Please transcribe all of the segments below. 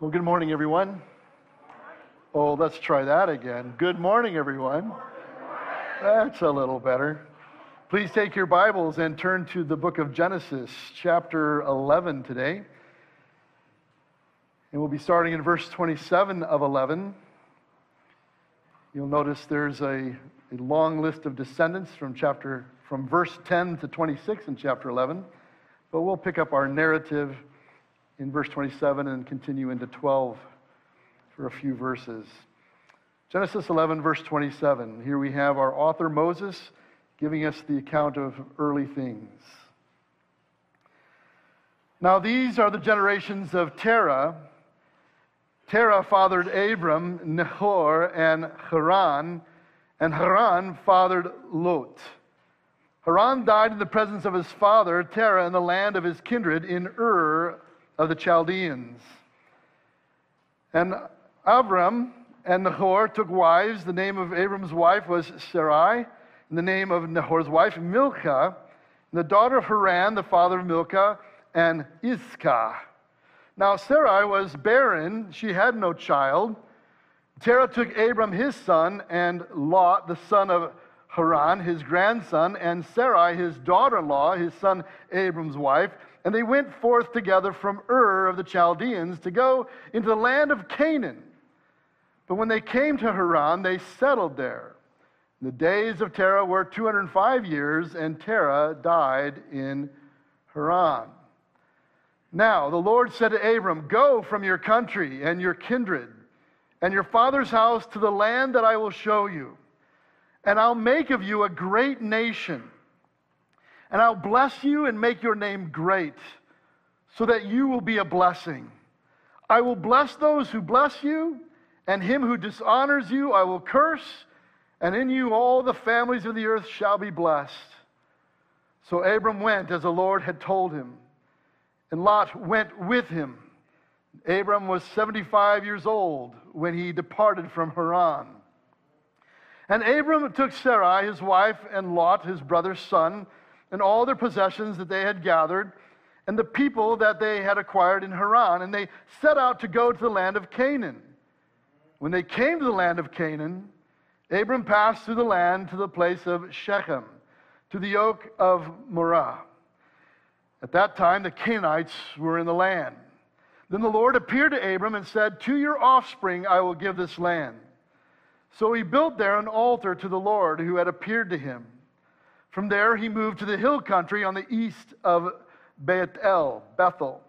Well, good morning, everyone. Oh, let's try that again. Good morning, everyone. That's a little better. Please take your Bibles and turn to the book of Genesis, chapter 11 today. And we'll be starting in verse 27 of 11. You'll notice there's a, a long list of descendants from chapter from verse 10 to 26 in chapter 11. But we'll pick up our narrative in verse 27 and continue into 12 for a few verses. Genesis 11, verse 27. Here we have our author Moses giving us the account of early things. Now, these are the generations of Terah. Terah fathered Abram, Nahor, and Haran, and Haran fathered Lot. Haran died in the presence of his father, Terah, in the land of his kindred in Ur of the Chaldeans. And Abram and Nahor took wives. The name of Abram's wife was Sarai, and the name of Nahor's wife, Milcah, the daughter of Haran, the father of Milcah, and Iscah. Now Sarai was barren, she had no child. Terah took Abram his son, and Lot, the son of Haran, his grandson, and Sarai, his daughter in law, his son Abram's wife, and they went forth together from Ur of the Chaldeans to go into the land of Canaan. But when they came to Haran, they settled there. The days of Terah were 205 years, and Terah died in Haran. Now, the Lord said to Abram, Go from your country and your kindred and your father's house to the land that I will show you, and I'll make of you a great nation and I'll bless you and make your name great, so that you will be a blessing. I will bless those who bless you, and him who dishonors you I will curse, and in you all the families of the earth shall be blessed. So Abram went as the Lord had told him, and Lot went with him. Abram was 75 years old when he departed from Haran. And Abram took Sarai, his wife, and Lot, his brother's son, and all their possessions that they had gathered and the people that they had acquired in Haran, and they set out to go to the land of Canaan. When they came to the land of Canaan, Abram passed through the land to the place of Shechem, to the oak of Moreh. At that time, the Canaanites were in the land. Then the Lord appeared to Abram and said, To your offspring I will give this land. So he built there an altar to the Lord who had appeared to him. From there, he moved to the hill country on the east of Bethel, Bethel,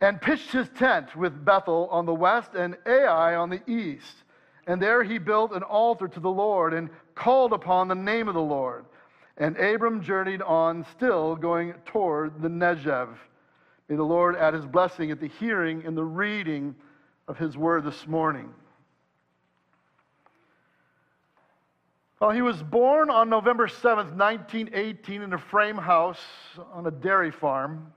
and pitched his tent with Bethel on the west and Ai on the east. And there he built an altar to the Lord and called upon the name of the Lord. And Abram journeyed on, still going toward the Negev. May the Lord add his blessing at the hearing and the reading of his word this morning. Well, he was born on November 7th, 1918, in a frame house on a dairy farm.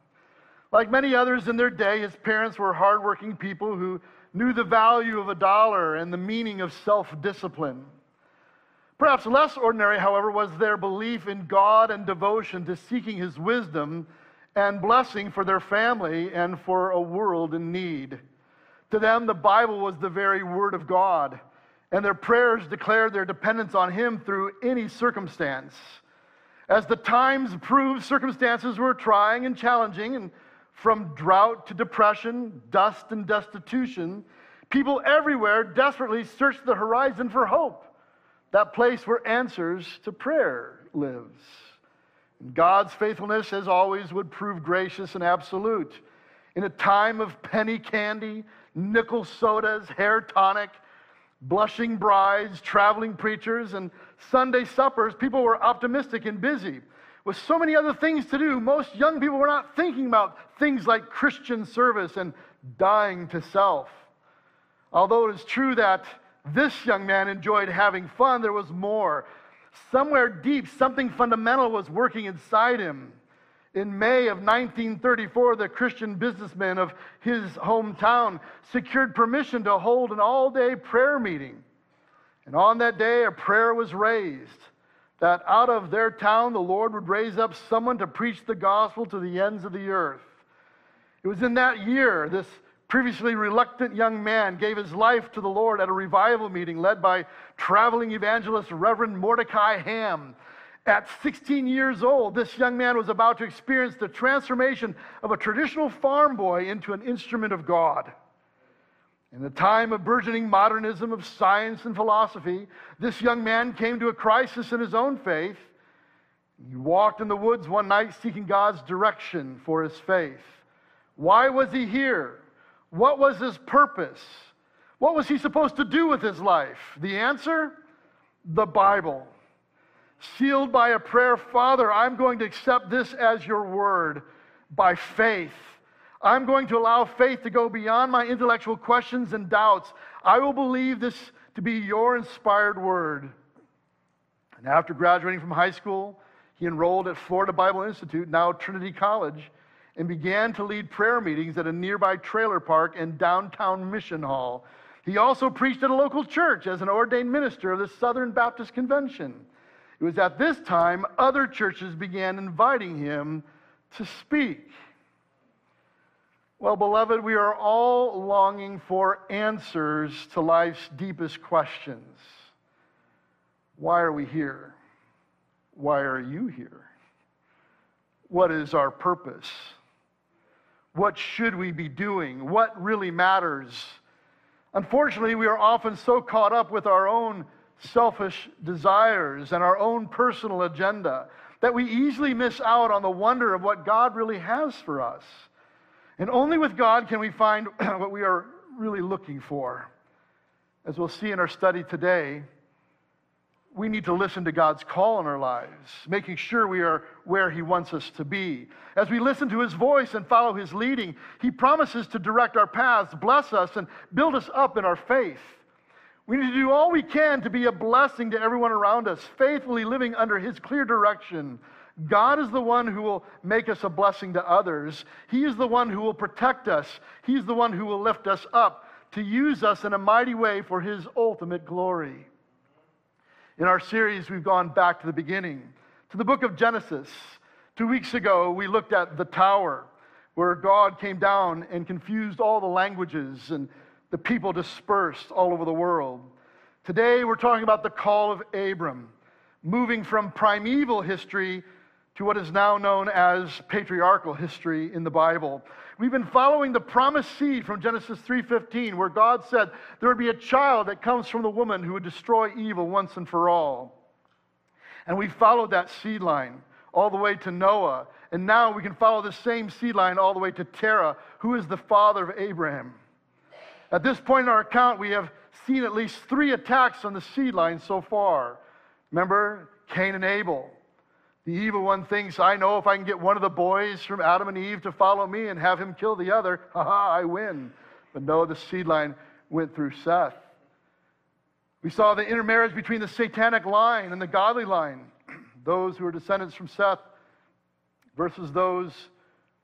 Like many others in their day, his parents were hardworking people who knew the value of a dollar and the meaning of self discipline. Perhaps less ordinary, however, was their belief in God and devotion to seeking his wisdom and blessing for their family and for a world in need. To them, the Bible was the very Word of God and their prayers declared their dependence on Him through any circumstance. As the times proved, circumstances were trying and challenging, and from drought to depression, dust and destitution, people everywhere desperately searched the horizon for hope, that place where answers to prayer lives. And God's faithfulness, as always, would prove gracious and absolute. In a time of penny candy, nickel sodas, hair tonic, blushing brides, traveling preachers, and Sunday suppers, people were optimistic and busy. With so many other things to do, most young people were not thinking about things like Christian service and dying to self. Although it is true that this young man enjoyed having fun, there was more. Somewhere deep, something fundamental was working inside him. In May of 1934, the Christian businessman of his hometown secured permission to hold an all day prayer meeting. And on that day, a prayer was raised that out of their town, the Lord would raise up someone to preach the gospel to the ends of the earth. It was in that year, this previously reluctant young man gave his life to the Lord at a revival meeting led by traveling evangelist Reverend Mordecai Ham. At 16 years old, this young man was about to experience the transformation of a traditional farm boy into an instrument of God. In the time of burgeoning modernism of science and philosophy, this young man came to a crisis in his own faith. He walked in the woods one night seeking God's direction for his faith. Why was he here? What was his purpose? What was he supposed to do with his life? The answer? The Bible. Sealed by a prayer, Father, I'm going to accept this as your word by faith. I'm going to allow faith to go beyond my intellectual questions and doubts. I will believe this to be your inspired word. And after graduating from high school, he enrolled at Florida Bible Institute, now Trinity College, and began to lead prayer meetings at a nearby trailer park and downtown mission hall. He also preached at a local church as an ordained minister of the Southern Baptist Convention. It was at this time other churches began inviting him to speak. Well, beloved, we are all longing for answers to life's deepest questions. Why are we here? Why are you here? What is our purpose? What should we be doing? What really matters? Unfortunately, we are often so caught up with our own selfish desires and our own personal agenda that we easily miss out on the wonder of what God really has for us. And only with God can we find what we are really looking for. As we'll see in our study today, we need to listen to God's call in our lives, making sure we are where He wants us to be. As we listen to His voice and follow His leading, He promises to direct our paths, bless us, and build us up in our faith. We need to do all we can to be a blessing to everyone around us, faithfully living under His clear direction, God is the one who will make us a blessing to others. He is the one who will protect us. He's the one who will lift us up to use us in a mighty way for His ultimate glory. In our series, we've gone back to the beginning, to the book of Genesis. Two weeks ago, we looked at the tower where God came down and confused all the languages and the people dispersed all over the world. Today, we're talking about the call of Abram, moving from primeval history to what is now known as patriarchal history in the Bible. We've been following the promised seed from Genesis 3:15 where God said there would be a child that comes from the woman who would destroy evil once and for all. And we followed that seed line all the way to Noah, and now we can follow the same seed line all the way to Terah, who is the father of Abraham. At this point in our account, we have seen at least three attacks on the seed line so far. Remember Cain and Abel. The evil one thinks, I know if I can get one of the boys from Adam and Eve to follow me and have him kill the other, ha, I win. But no, the seed line went through Seth. We saw the intermarriage between the satanic line and the godly line, those who are descendants from Seth versus those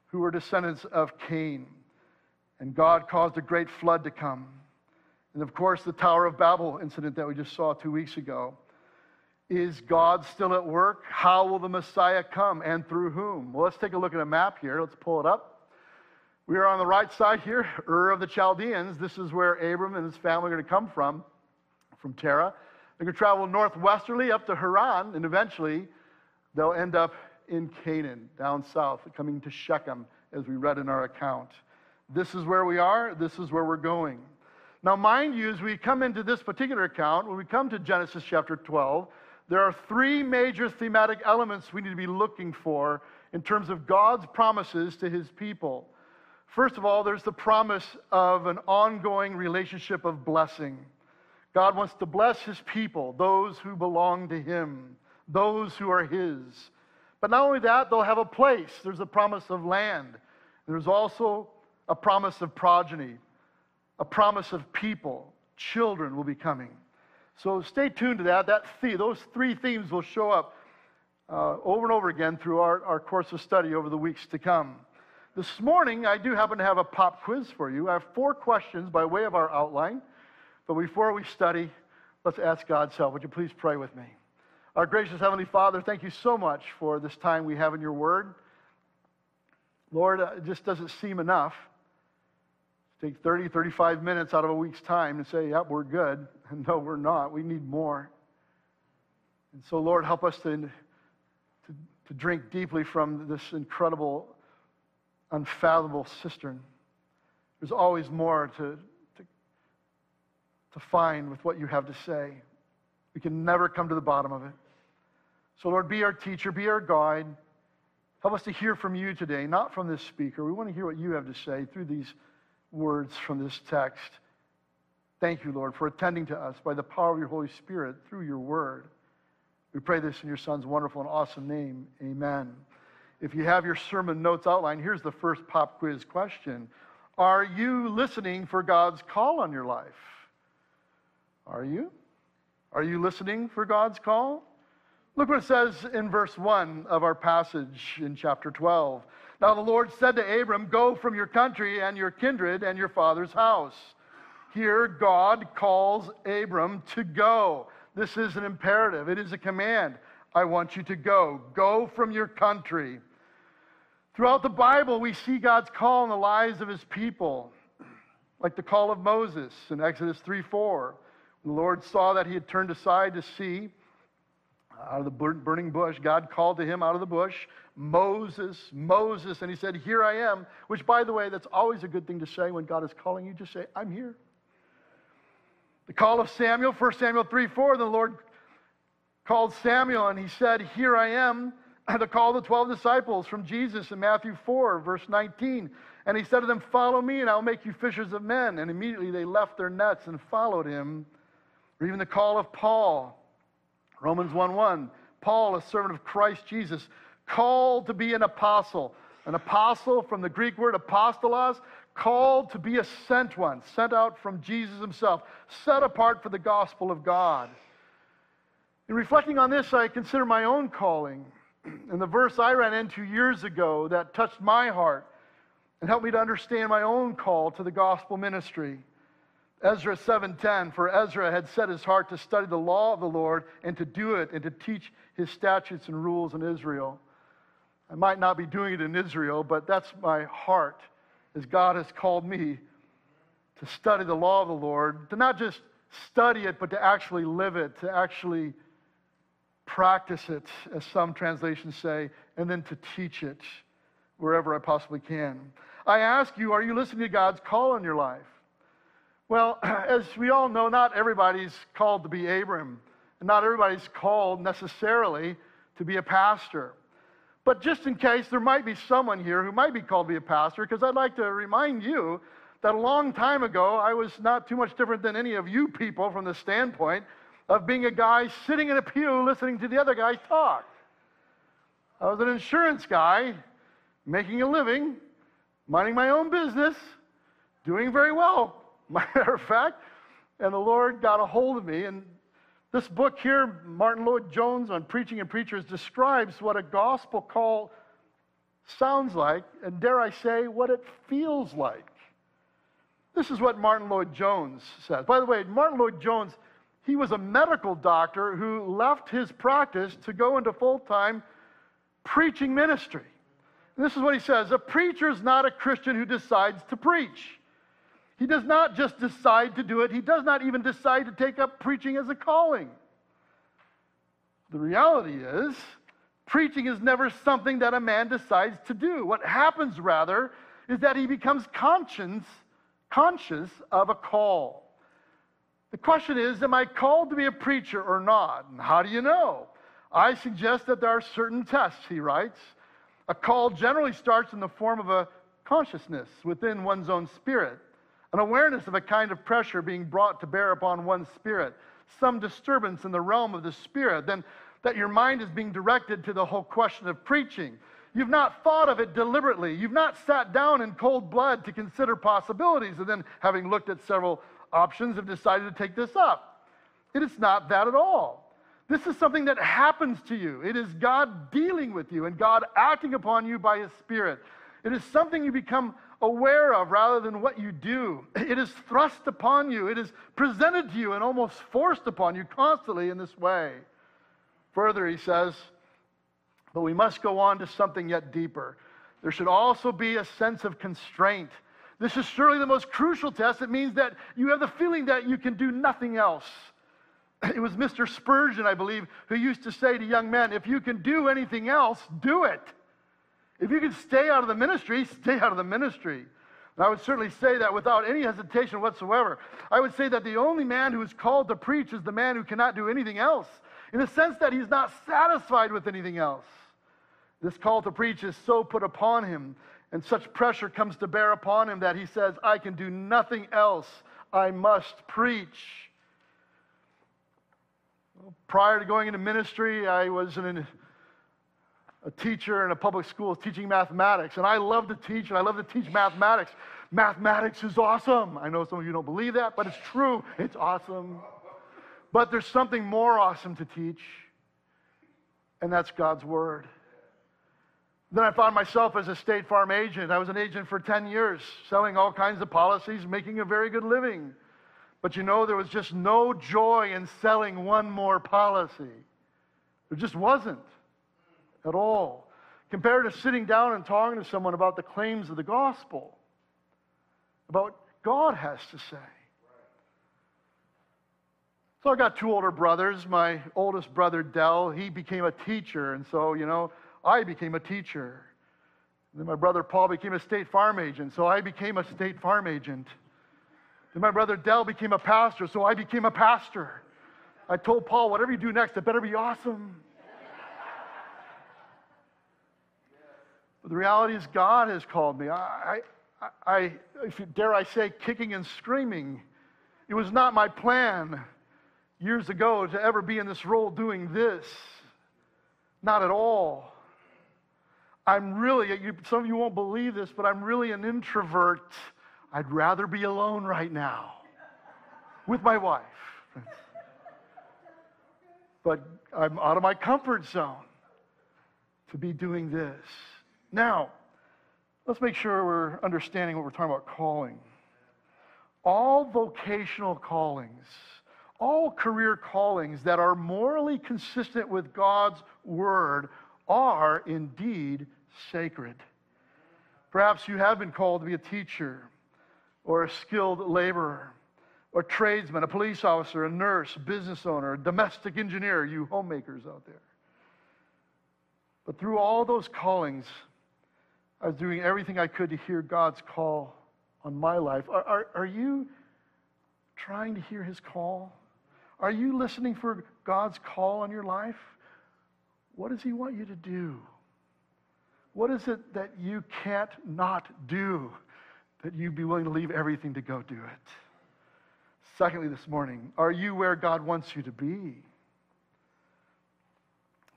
who were descendants of Cain. And God caused a great flood to come. And of course, the Tower of Babel incident that we just saw two weeks ago. Is God still at work? How will the Messiah come and through whom? Well, let's take a look at a map here. Let's pull it up. We are on the right side here, Ur of the Chaldeans. This is where Abram and his family are going to come from, from Terah. They're going to travel northwesterly up to Haran, and eventually they'll end up in Canaan, down south, coming to Shechem, as we read in our account. This is where we are, this is where we're going. Now, mind you, as we come into this particular account, when we come to Genesis chapter 12, there are three major thematic elements we need to be looking for in terms of God's promises to his people. First of all, there's the promise of an ongoing relationship of blessing. God wants to bless his people, those who belong to him, those who are his. But not only that, they'll have a place. There's a promise of land. There's also a promise of progeny, a promise of people. Children will be coming. So stay tuned to that. That those three themes will show up uh, over and over again through our, our course of study over the weeks to come. This morning, I do happen to have a pop quiz for you. I have four questions by way of our outline. But before we study, let's ask God's help. Would you please pray with me? Our gracious Heavenly Father, thank you so much for this time we have in your word. Lord, uh, it just doesn't seem enough take 30, 35 minutes out of a week's time and say, yep, we're good. And no, we're not. We need more. And so, Lord, help us to, to, to drink deeply from this incredible, unfathomable cistern. There's always more to, to, to find with what you have to say. We can never come to the bottom of it. So, Lord, be our teacher, be our guide. Help us to hear from you today, not from this speaker. We want to hear what you have to say through these words from this text. Thank you, Lord, for attending to us by the power of your Holy Spirit through your word. We pray this in your Son's wonderful and awesome name. Amen. If you have your sermon notes outlined, here's the first pop quiz question Are you listening for God's call on your life? Are you? Are you listening for God's call? Look what it says in verse 1 of our passage in chapter 12. Now the Lord said to Abram, Go from your country and your kindred and your father's house. Here, God calls Abram to go. This is an imperative, it is a command. I want you to go. Go from your country. Throughout the Bible, we see God's call in the lives of his people, like the call of Moses in Exodus 3 4. When the Lord saw that he had turned aside to see, out of the burning bush. God called to him out of the bush, Moses, Moses, and he said, Here I am. Which, by the way, that's always a good thing to say when God is calling you. Just say, I'm here. The call of Samuel, 1 Samuel 3 4, the Lord called Samuel and he said, Here I am. The call of the 12 disciples from Jesus in Matthew 4, verse 19. And he said to them, Follow me, and I'll make you fishers of men. And immediately they left their nets and followed him. Or even the call of Paul Romans 1 1. Paul, a servant of Christ Jesus, called to be an apostle. An apostle from the Greek word apostolos, called to be a sent one, sent out from Jesus himself, set apart for the gospel of God. In reflecting on this, I consider my own calling. And the verse I ran into years ago that touched my heart and helped me to understand my own call to the gospel ministry. Ezra 7:10 for Ezra had set his heart to study the law of the Lord and to do it and to teach his statutes and rules in Israel. I might not be doing it in Israel, but that's my heart as God has called me to study the law of the Lord, to not just study it, but to actually live it, to actually practice it, as some translations say, and then to teach it wherever I possibly can. I ask you, are you listening to God's call in your life? Well, as we all know, not everybody's called to be Abram, and not everybody's called necessarily to be a pastor. But just in case there might be someone here who might be called to be a pastor, because I'd like to remind you that a long time ago, I was not too much different than any of you people from the standpoint of being a guy sitting in a pew listening to the other guys talk. I was an insurance guy, making a living, minding my own business, doing very well matter of fact. And the Lord got a hold of me. And this book here, Martyn Lloyd-Jones on Preaching and Preachers, describes what a gospel call sounds like, and dare I say, what it feels like. This is what Martyn Lloyd-Jones says. By the way, Martyn Lloyd-Jones, he was a medical doctor who left his practice to go into full time preaching ministry. And this is what he says A preacher is not a Christian who decides to preach. He does not just decide to do it, he does not even decide to take up preaching as a calling. The reality is, preaching is never something that a man decides to do. What happens, rather, is that he becomes conscious, conscious of a call. The question is, am I called to be a preacher or not? And how do you know? I suggest that there are certain tests, he writes. A call generally starts in the form of a consciousness within one's own spirit an awareness of a kind of pressure being brought to bear upon one's spirit, some disturbance in the realm of the spirit, then that your mind is being directed to the whole question of preaching. You've not thought of it deliberately. You've not sat down in cold blood to consider possibilities and then, having looked at several options, have decided to take this up. It is not that at all. This is something that happens to you. It is God dealing with you and God acting upon you by His Spirit. It is something you become aware of rather than what you do. It is thrust upon you, it is presented to you and almost forced upon you constantly in this way. Further, he says, but we must go on to something yet deeper. There should also be a sense of constraint. This is surely the most crucial test. It means that you have the feeling that you can do nothing else. It was Mr. Spurgeon, I believe, who used to say to young men, if you can do anything else, do it. If you can stay out of the ministry, stay out of the ministry. And I would certainly say that without any hesitation whatsoever. I would say that the only man who is called to preach is the man who cannot do anything else, in the sense that he's not satisfied with anything else. This call to preach is so put upon him, and such pressure comes to bear upon him that he says, I can do nothing else. I must preach. Prior to going into ministry, I was in an, a teacher in a public school teaching mathematics, and I love to teach, and I love to teach mathematics. Mathematics is awesome. I know some of you don't believe that, but it's true. It's awesome. But there's something more awesome to teach, and that's God's Word. Then I found myself as a State Farm agent. I was an agent for 10 years, selling all kinds of policies, making a very good living. But you know, there was just no joy in selling one more policy. There just wasn't at all. Compared to sitting down and talking to someone about the claims of the gospel, about what God has to say. So I got two older brothers. My oldest brother, Dell, he became a teacher. And so, you know, I became a teacher. And then my brother Paul became a state farm agent. So I became a state farm agent. Then my brother Dell became a pastor, so I became a pastor. I told Paul, whatever you do next, it better be awesome. The reality is, God has called me. I, I, I if you, dare I say, kicking and screaming. It was not my plan years ago to ever be in this role doing this. Not at all. I'm really, some of you won't believe this, but I'm really an introvert. I'd rather be alone right now with my wife. But I'm out of my comfort zone to be doing this. Now, let's make sure we're understanding what we're talking about calling. All vocational callings, all career callings that are morally consistent with God's word are indeed sacred. Perhaps you have been called to be a teacher or a skilled laborer or tradesman, a police officer, a nurse, a business owner, a domestic engineer, you homemakers out there. But through all those callings, I was doing everything I could to hear God's call on my life. Are, are, are you trying to hear his call? Are you listening for God's call on your life? What does he want you to do? What is it that you can't not do? that you'd be willing to leave everything to go do it. Secondly, this morning, are you where God wants you to be?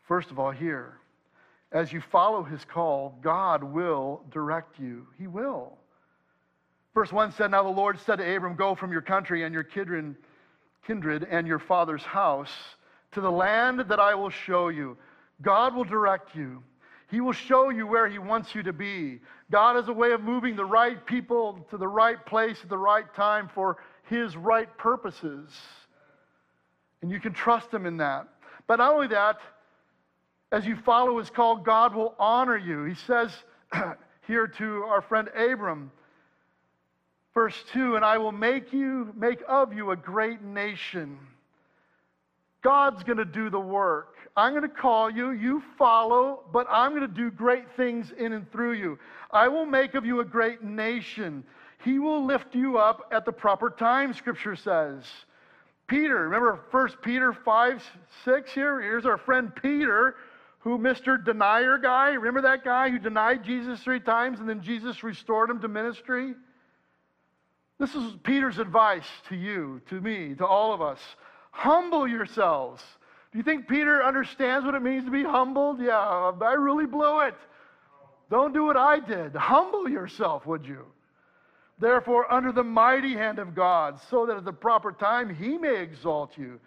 First of all, here, as you follow his call, God will direct you. He will. Verse 1 said, Now the Lord said to Abram, Go from your country and your kindred, kindred and your father's house to the land that I will show you. God will direct you. He will show you where He wants you to be. God has a way of moving the right people to the right place at the right time for His right purposes. And you can trust Him in that. But not only that, as you follow His call, God will honor you. He says here to our friend Abram, verse 2 And I will make you, make of you a great nation. God's going to do the work. I'm going to call you, you follow, but I'm going to do great things in and through you. I will make of you a great nation. He will lift you up at the proper time, Scripture says. Peter, remember 1 Peter 5 6 here? Here's our friend Peter, who Mr. Denier guy. Remember that guy who denied Jesus three times and then Jesus restored him to ministry? This is Peter's advice to you, to me, to all of us. Humble yourselves do you think Peter understands what it means to be humbled? Yeah, I really blew it. Don't do what I did. Humble yourself, would you? Therefore, under the mighty hand of God, so that at the proper time he may exalt you,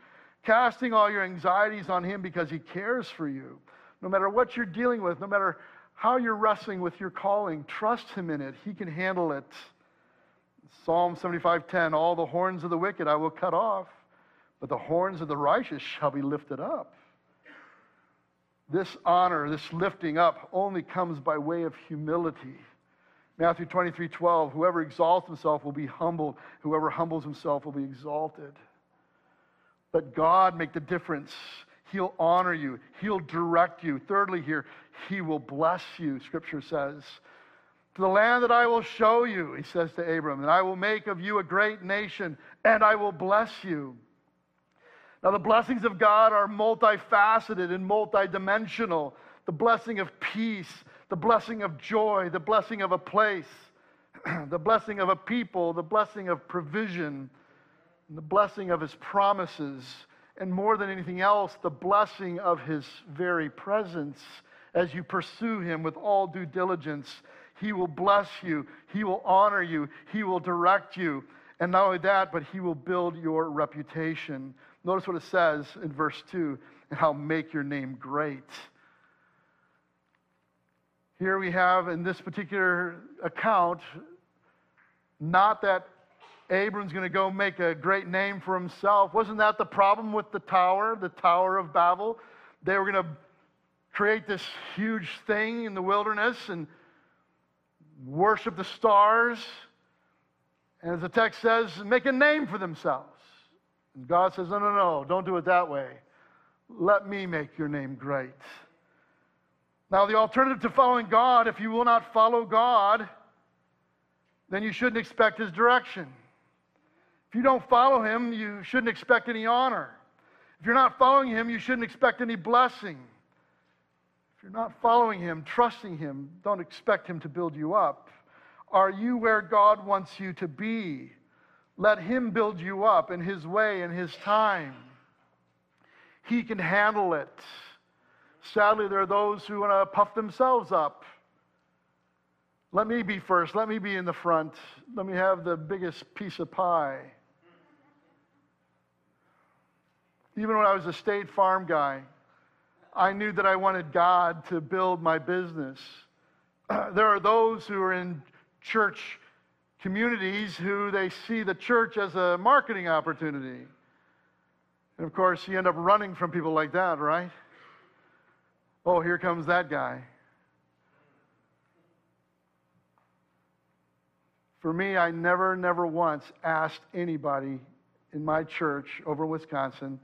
casting all your anxieties on him because he cares for you. No matter what you're dealing with, no matter how you're wrestling with your calling, trust him in it. He can handle it. Psalm 75:10, all the horns of the wicked I will cut off but the horns of the righteous shall be lifted up. This honor, this lifting up, only comes by way of humility. Matthew 23 12, whoever exalts himself will be humbled, whoever humbles himself will be exalted. Let God make the difference. He'll honor you, He'll direct you. Thirdly, here, He will bless you, Scripture says. To the land that I will show you, He says to Abram, and I will make of you a great nation, and I will bless you. Now, the blessings of God are multifaceted and multidimensional. The blessing of peace, the blessing of joy, the blessing of a place, the blessing of a people, the blessing of provision, and the blessing of his promises, and more than anything else, the blessing of his very presence as you pursue him with all due diligence. He will bless you, he will honor you, he will direct you. And not only that, but he will build your reputation. Notice what it says in verse 2 and how make your name great. Here we have in this particular account, not that Abram's going to go make a great name for himself. Wasn't that the problem with the tower, the Tower of Babel? They were going to create this huge thing in the wilderness and worship the stars. And as the text says, make a name for themselves. And God says, no, no, no, don't do it that way. Let me make your name great. Now, the alternative to following God, if you will not follow God, then you shouldn't expect his direction. If you don't follow him, you shouldn't expect any honor. If you're not following him, you shouldn't expect any blessing. If you're not following him, trusting him, don't expect him to build you up. Are you where God wants you to be? Let him build you up in his way, in his time. He can handle it. Sadly, there are those who want to puff themselves up. Let me be first. Let me be in the front. Let me have the biggest piece of pie. Even when I was a state farm guy, I knew that I wanted God to build my business. there are those who are in church communities who they see the church as a marketing opportunity. And of course, you end up running from people like that, right? Oh, here comes that guy. For me, I never, never once asked anybody in my church over in Wisconsin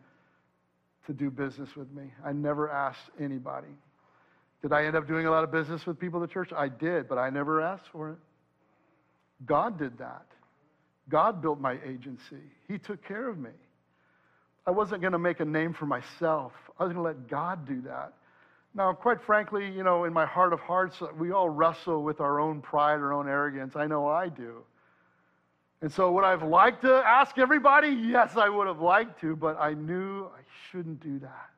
to do business with me. I never asked anybody. Did I end up doing a lot of business with people in the church? I did, but I never asked for it. God did that. God built my agency, He took care of me. I wasn't going to make a name for myself, I was going to let God do that. Now, quite frankly, you know, in my heart of hearts, we all wrestle with our own pride, our own arrogance. I know I do. And so, would I have liked to ask everybody? Yes, I would have liked to, but I knew I shouldn't do that.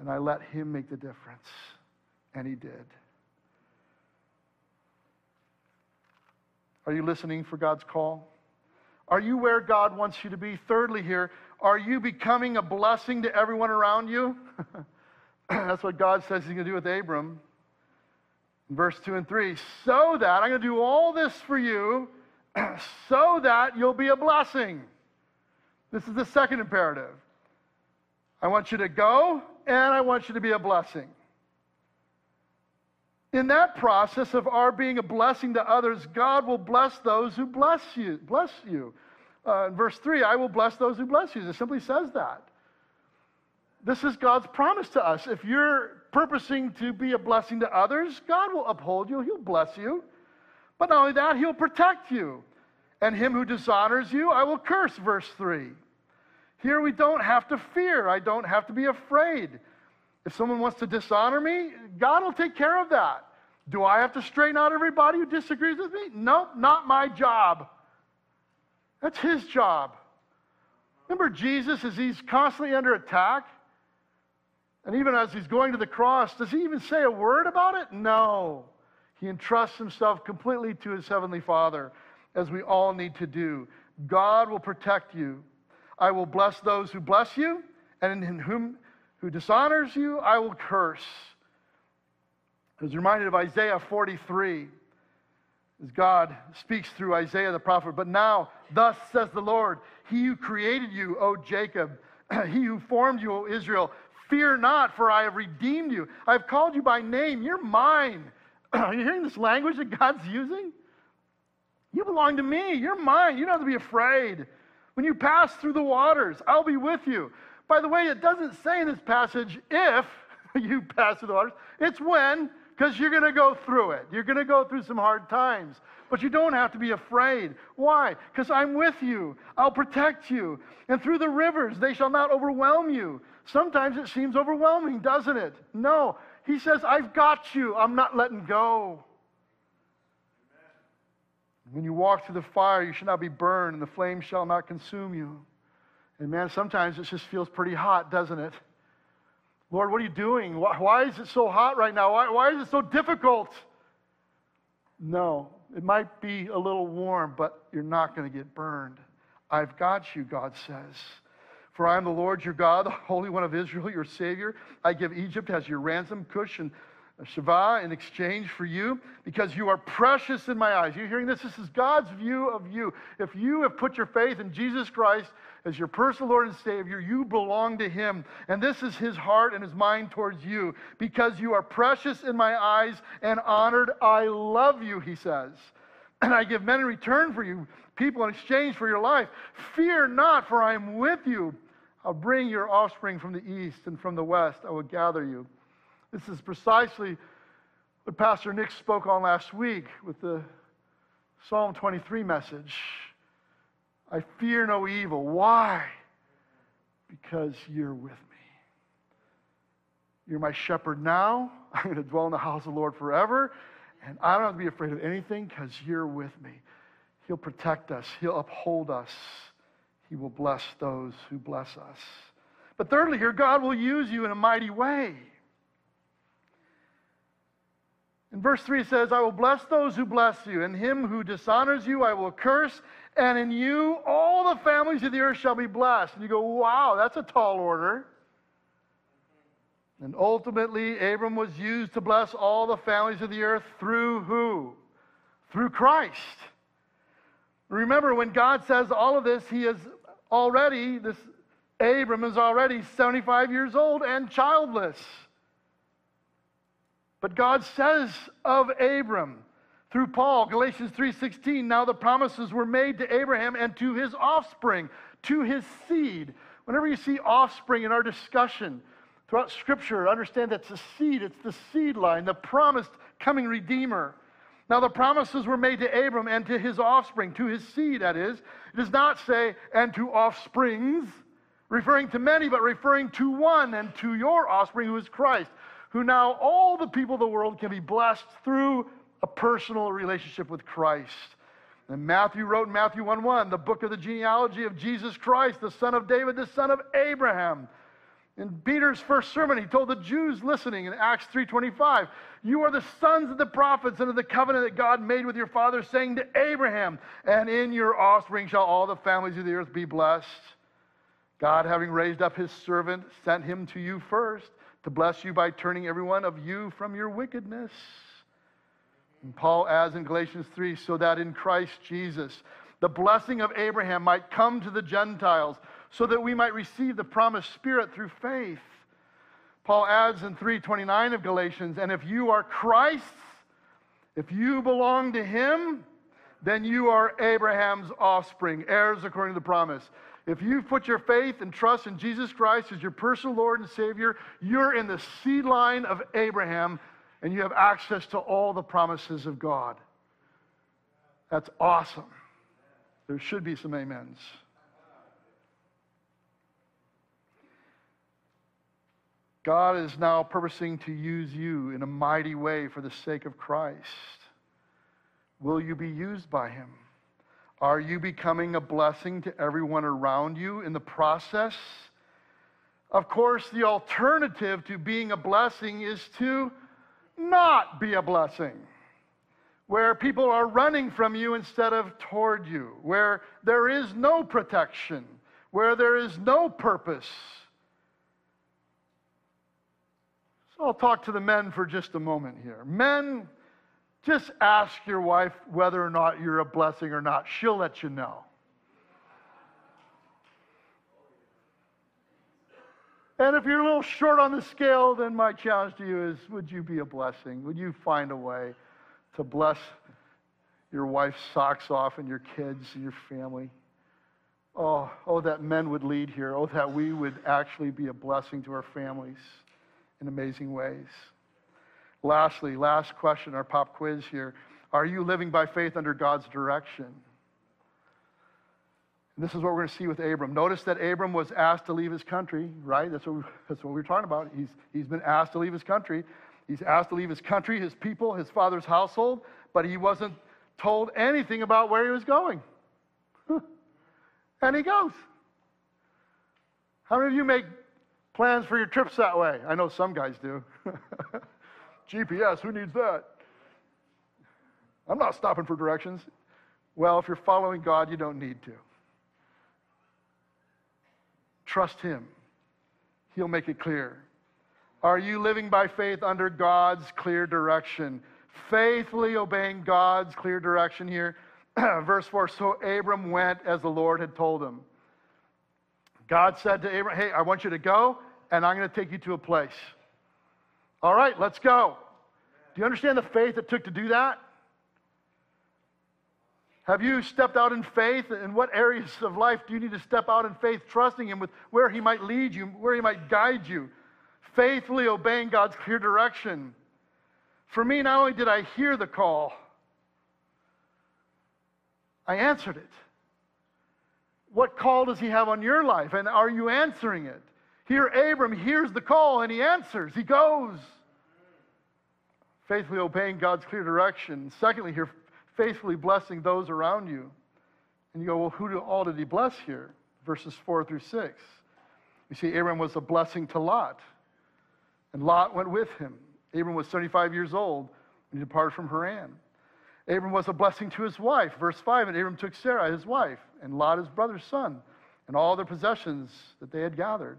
And I let Him make the difference. And He did. Are you listening for God's call? Are you where God wants you to be? Thirdly, here, are you becoming a blessing to everyone around you? That's what God says He's going to do with Abram. Verse 2 and 3 so that I'm going to do all this for you, so that you'll be a blessing. This is the second imperative. I want you to go, and I want you to be a blessing. In that process of our being a blessing to others, God will bless those who bless you. Bless you. Uh, in verse 3, I will bless those who bless you. It simply says that. This is God's promise to us. If you're purposing to be a blessing to others, God will uphold you, He'll bless you. But not only that, He'll protect you. And him who dishonors you, I will curse, verse 3. Here we don't have to fear. I don't have to be afraid. If someone wants to dishonor me, God will take care of that. Do I have to straighten out everybody who disagrees with me? No, not my job. That's his job. Remember Jesus as he's constantly under attack? And even as he's going to the cross, does he even say a word about it? No. He entrusts himself completely to his heavenly Father, as we all need to do. God will protect you. I will bless those who bless you, and in whom who dishonors you, I will curse. I was reminded of Isaiah 43 as God speaks through Isaiah the prophet. But now, thus says the Lord, He who created you, O Jacob, He who formed you, O Israel, Fear not, for I have redeemed you. I have called you by name. You're mine. Are you hearing this language that God's using? You belong to me. You're mine. You don't have to be afraid. When you pass through the waters, I'll be with you. By the way, it doesn't say in this passage if you pass through the waters, it's when, because you're going to go through it. You're going to go through some hard times. But you don't have to be afraid. Why? Because I'm with you. I'll protect you. And through the rivers, they shall not overwhelm you. Sometimes it seems overwhelming, doesn't it? No. He says, I've got you. I'm not letting go. When you walk through the fire, you shall not be burned, and the flame shall not consume you. And man, sometimes it just feels pretty hot, doesn't it? Lord, what are you doing? Why, why is it so hot right now? Why, why is it so difficult? No, it might be a little warm, but you're not going to get burned. I've got you, God says. For I am the Lord your God, the Holy One of Israel, your Savior. I give Egypt as your ransom, Cush and Seba in exchange for you because you are precious in my eyes. You hearing this? This is God's view of you. If you have put your faith in Jesus Christ as your personal Lord and Savior, you belong to Him. And this is His heart and His mind towards you because you are precious in my eyes and honored. I love you, He says. And I give men in return for you, people in exchange for your life. Fear not, for I am with you. I'll bring your offspring from the east and from the west. I will gather you. This is precisely what Pastor Nick spoke on last week with the Psalm 23 message. I fear no evil. Why? Because you're with me. You're my shepherd now. I'm going to dwell in the house of the Lord forever. And I don't have to be afraid of anything because you're with me. He'll protect us, He'll uphold us, He will bless those who bless us. But thirdly, here, God will use you in a mighty way. In verse 3 it says, I will bless those who bless you, and him who dishonors you I will curse, and in you all the families of the earth shall be blessed. And you go, wow, that's a tall order. And ultimately, Abram was used to bless all the families of the earth through who? Through Christ. Remember, when God says all of this, he is already, this Abram is already 75 years old and childless. But God says of Abram through Paul, Galatians 3:16, now the promises were made to Abraham and to his offspring, to his seed. Whenever you see offspring in our discussion throughout scripture, understand that's a seed, it's the seed line, the promised coming redeemer. Now, the promises were made to Abram and to his offspring, to his seed, that is. It does not say, and to offsprings, referring to many, but referring to one and to your offspring, who is Christ who now all the people of the world can be blessed through a personal relationship with Christ. And Matthew wrote in Matthew 1 1, the book of the genealogy of Jesus Christ, the son of David, the son of Abraham. In Peter's first sermon, he told the Jews listening in Acts 3:25, "You are the sons of the prophets and of the covenant that God made with your fathers, saying to Abraham, and in your offspring shall all the families of the earth be blessed." God, having raised up his servant, sent him to you first to bless you by turning every one of you from your wickedness. And Paul adds in Galatians 3 so that in Christ Jesus the blessing of Abraham might come to the Gentiles, so that we might receive the promised Spirit through faith. Paul adds in 329 of Galatians, and if you are Christ's, if you belong to him, then you are Abraham's offspring, heirs according to the promise. If you've put your faith and trust in Jesus Christ as your personal Lord and Savior, you're in the seed line of Abraham and you have access to all the promises of God. That's awesome. There should be some amens. God is now purposing to use you in a mighty way for the sake of Christ. Will you be used by him? Are you becoming a blessing to everyone around you in the process? Of course, the alternative to being a blessing is to not be a blessing, where people are running from you instead of toward you, where there is no protection, where there is no purpose. So I'll talk to the men for just a moment here. Men, just ask your wife whether or not you're a blessing or not. She'll let you know. And if you're a little short on the scale, then my challenge to you is would you be a blessing? Would you find a way? to bless your wife's socks off and your kids and your family. Oh, oh, that men would lead here. Oh, that we would actually be a blessing to our families in amazing ways. Lastly, last question, our pop quiz here. Are you living by faith under God's direction? And this is what we're going to see with Abram. Notice that Abram was asked to leave his country, right? That's what, we, that's what we we're talking about. He's, he's been asked to leave his country. He's asked to leave his country, his people, his father's household, but he wasn't told anything about where he was going. and he goes. How many of you make plans for your trips that way? I know some guys do. GPS, who needs that? I'm not stopping for directions. Well, if you're following God, you don't need to. Trust Him, He'll make it clear. Are you living by faith under God's clear direction? Faithfully obeying God's clear direction here. Verse 4 So Abram went as the Lord had told him. God said to Abram, Hey, I want you to go, and I'm going to take you to a place. All right, let's go. Do you understand the faith it took to do that? Have you stepped out in faith? In what areas of life do you need to step out in faith, trusting Him with where He might lead you, where He might guide you, faithfully obeying God's clear direction? For me, not only did I hear the call, I answered it. What call does He have on your life? And are you answering it? Here, Abram hears the call and he answers. He goes. Faithfully obeying God's clear direction. Secondly, here, faithfully blessing those around you. And you go, well, who do, all did he bless here? Verses 4 through 6. You see, Abram was a blessing to Lot, and Lot went with him. Abram was 75 years old when he departed from Haran. Abram was a blessing to his wife. Verse 5 And Abram took Sarah, his wife, and Lot, his brother's son, and all their possessions that they had gathered.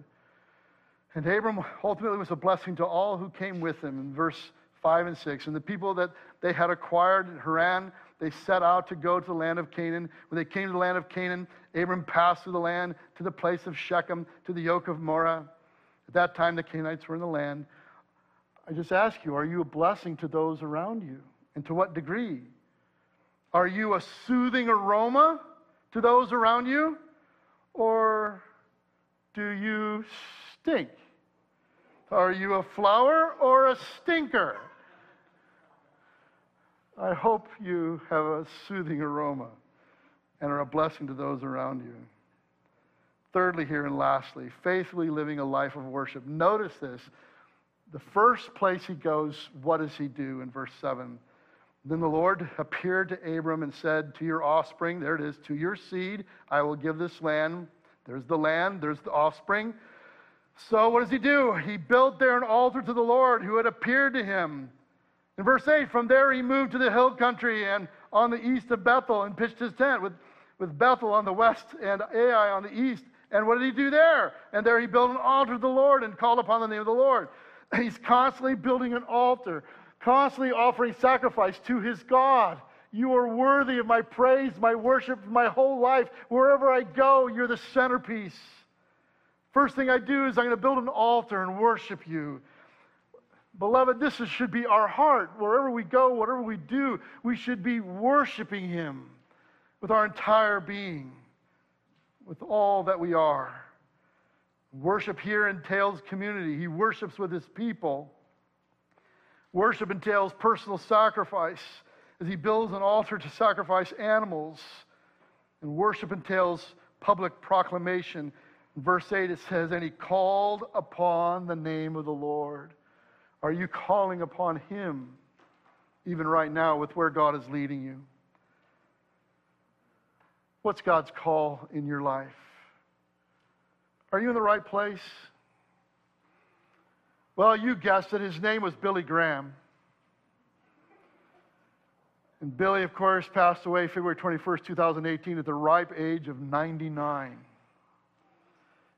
And Abram ultimately was a blessing to all who came with him. In verse 5 and 6. And the people that they had acquired in Haran they set out to go to the land of Canaan. When they came to the land of Canaan, Abram passed through the land to the place of Shechem, to the yoke of Moreh. At that time, the Canaanites were in the land. I just ask you, are you a blessing to those around you? And to what degree? Are you a soothing aroma to those around you? Or do you stink? Are you a flower or a stinker? I hope you have a soothing aroma and are a blessing to those around you. Thirdly, here and lastly, faithfully living a life of worship. Notice this. The first place he goes, what does he do in verse 7? Then the Lord appeared to Abram and said, To your offspring, there it is, to your seed, I will give this land. There's the land, there's the offspring. So what does he do? He built there an altar to the Lord who had appeared to him. In verse 8, from there he moved to the hill country and on the east of Bethel and pitched his tent with, with Bethel on the west and Ai on the east. And what did he do there? And there he built an altar to the Lord and called upon the name of the Lord. He's constantly building an altar, constantly offering sacrifice to his God. You are worthy of my praise, my worship, my whole life. Wherever I go, you're the centerpiece. First thing I do is I'm going to build an altar and worship you. Beloved, this should be our heart. Wherever we go, whatever we do, we should be worshiping Him with our entire being, with all that we are. Worship here entails community. He worships with his people. Worship entails personal sacrifice as he builds an altar to sacrifice animals. And worship entails public proclamation. Verse 8, it says, And he called upon the name of the Lord. Are you calling upon Him even right now with where God is leading you? What's God's call in your life? Are you in the right place? Well, you guessed it. His name was Billy Graham. And Billy, of course, passed away February 21st, 2018, at the ripe age of 99.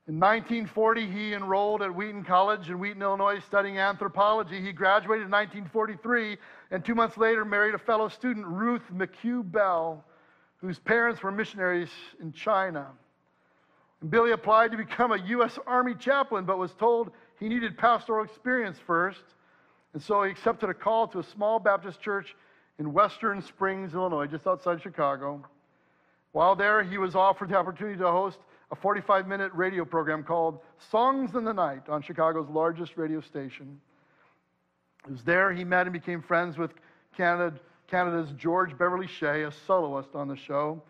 In 1940, he enrolled at Wheaton College in Wheaton, Illinois, studying anthropology. He graduated in 1943 and two months later married a fellow student, Ruth McCue Bell, whose parents were missionaries in China. And Billy applied to become a U.S. Army chaplain, but was told he needed pastoral experience first. And so he accepted a call to a small Baptist church in Western Springs, Illinois, just outside Chicago. While there, he was offered the opportunity to host a 45 minute radio program called Songs in the Night on Chicago's largest radio station. It was there he met and became friends with Canada, Canada's George Beverly Shea, a soloist on the show.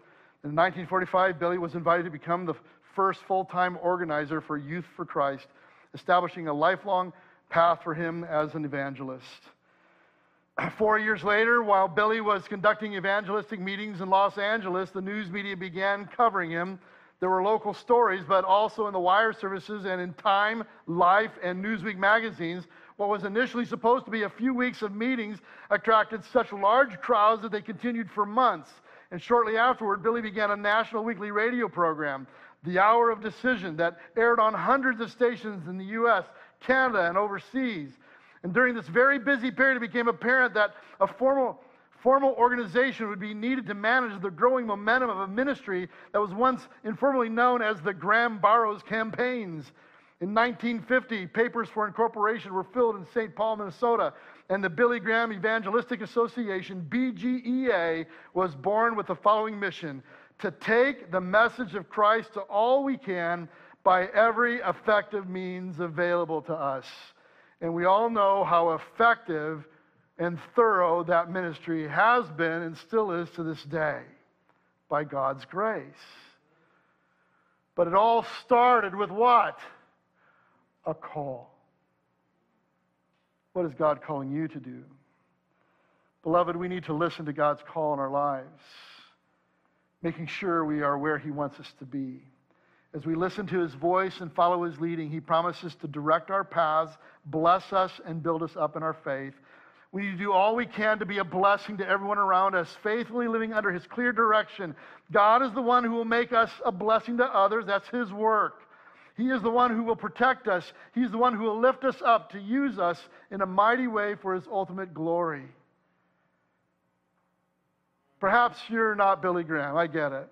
In 1945, Billy was invited to become the first full time organizer for Youth for Christ, establishing a lifelong path for him as an evangelist. Four years later, while Billy was conducting evangelistic meetings in Los Angeles, the news media began covering him. There were local stories, but also in the wire services and in Time, Life, and Newsweek magazines. What was initially supposed to be a few weeks of meetings attracted such large crowds that they continued for months. And shortly afterward, Billy began a national weekly radio program, The Hour of Decision, that aired on hundreds of stations in the US, Canada, and overseas. And during this very busy period, it became apparent that a formal, formal organization would be needed to manage the growing momentum of a ministry that was once informally known as the Graham Barrows campaigns. In 1950, papers for incorporation were filled in St. Paul, Minnesota, and the Billy Graham Evangelistic Association, BGEA, was born with the following mission to take the message of Christ to all we can by every effective means available to us. And we all know how effective and thorough that ministry has been and still is to this day by God's grace. But it all started with what? A call. What is God calling you to do? Beloved, we need to listen to God's call in our lives, making sure we are where He wants us to be. As we listen to his voice and follow his leading, he promises to direct our paths, bless us, and build us up in our faith. We need to do all we can to be a blessing to everyone around us, faithfully living under his clear direction. God is the one who will make us a blessing to others. That's his work. He is the one who will protect us. He's the one who will lift us up to use us in a mighty way for his ultimate glory. Perhaps you're not Billy Graham. I get it.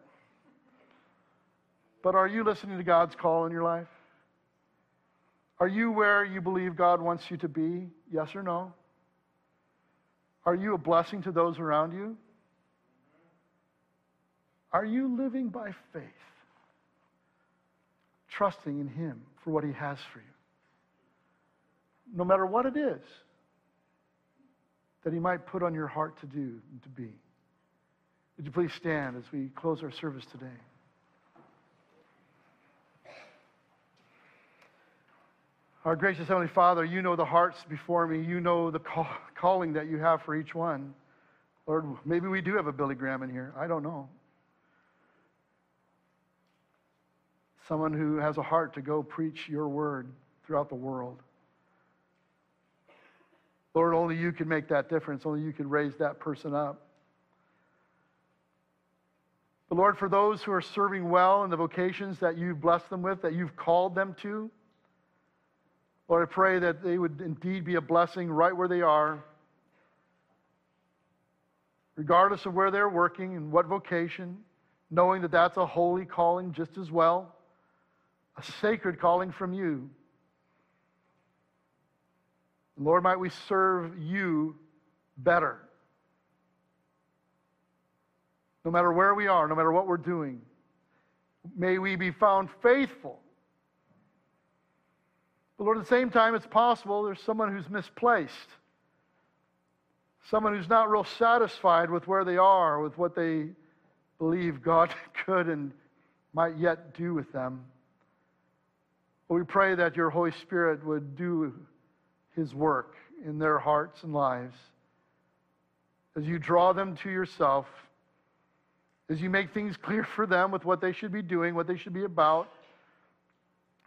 But are you listening to God's call in your life? Are you where you believe God wants you to be? Yes or no? Are you a blessing to those around you? Are you living by faith, trusting in Him for what He has for you? No matter what it is that He might put on your heart to do and to be. Would you please stand as we close our service today? Our gracious Heavenly Father, you know the hearts before me. You know the call, calling that you have for each one. Lord, maybe we do have a Billy Graham in here. I don't know. Someone who has a heart to go preach your word throughout the world. Lord, only you can make that difference. Only you can raise that person up. But Lord, for those who are serving well in the vocations that you've blessed them with, that you've called them to, Lord, I pray that they would indeed be a blessing right where they are, regardless of where they're working and what vocation, knowing that that's a holy calling just as well, a sacred calling from you. Lord, might we serve you better. No matter where we are, no matter what we're doing, may we be found faithful but Lord, at the same time, it's possible there's someone who's misplaced, someone who's not real satisfied with where they are, with what they believe God could and might yet do with them. But we pray that your Holy Spirit would do his work in their hearts and lives as you draw them to yourself, as you make things clear for them with what they should be doing, what they should be about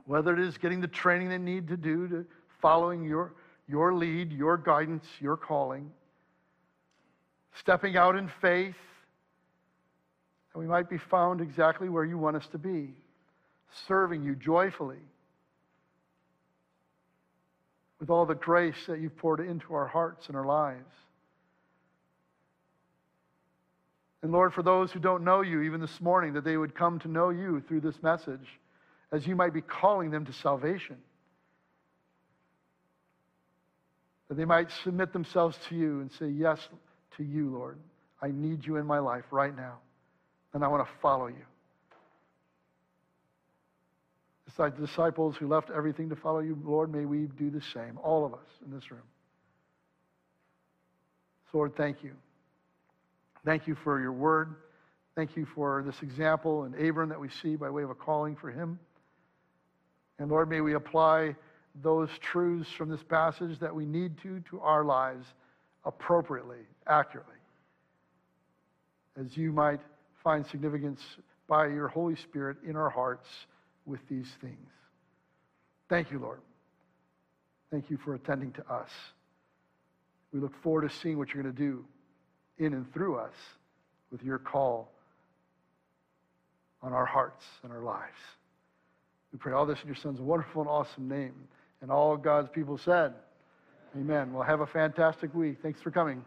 whether it is getting the training they need to do to following your, your lead, your guidance, your calling, stepping out in faith, and we might be found exactly where you want us to be, serving you joyfully with all the grace that you've poured into our hearts and our lives. And Lord, for those who don't know you, even this morning, that they would come to know you through this message as you might be calling them to salvation. That they might submit themselves to you and say yes to you, Lord. I need you in my life right now, and I want to follow you. It's like the disciples who left everything to follow you, Lord, may we do the same, all of us in this room. So, Lord, thank you. Thank you for your word. Thank you for this example and Abram that we see by way of a calling for him. And Lord, may we apply those truths from this passage that we need to to our lives appropriately, accurately, as you might find significance by your Holy Spirit in our hearts with these things. Thank you, Lord. Thank you for attending to us. We look forward to seeing what you're going to do in and through us with your call on our hearts and our lives. We pray all this in your son's wonderful and awesome name. And all God's people said, Amen. Well, have a fantastic week. Thanks for coming.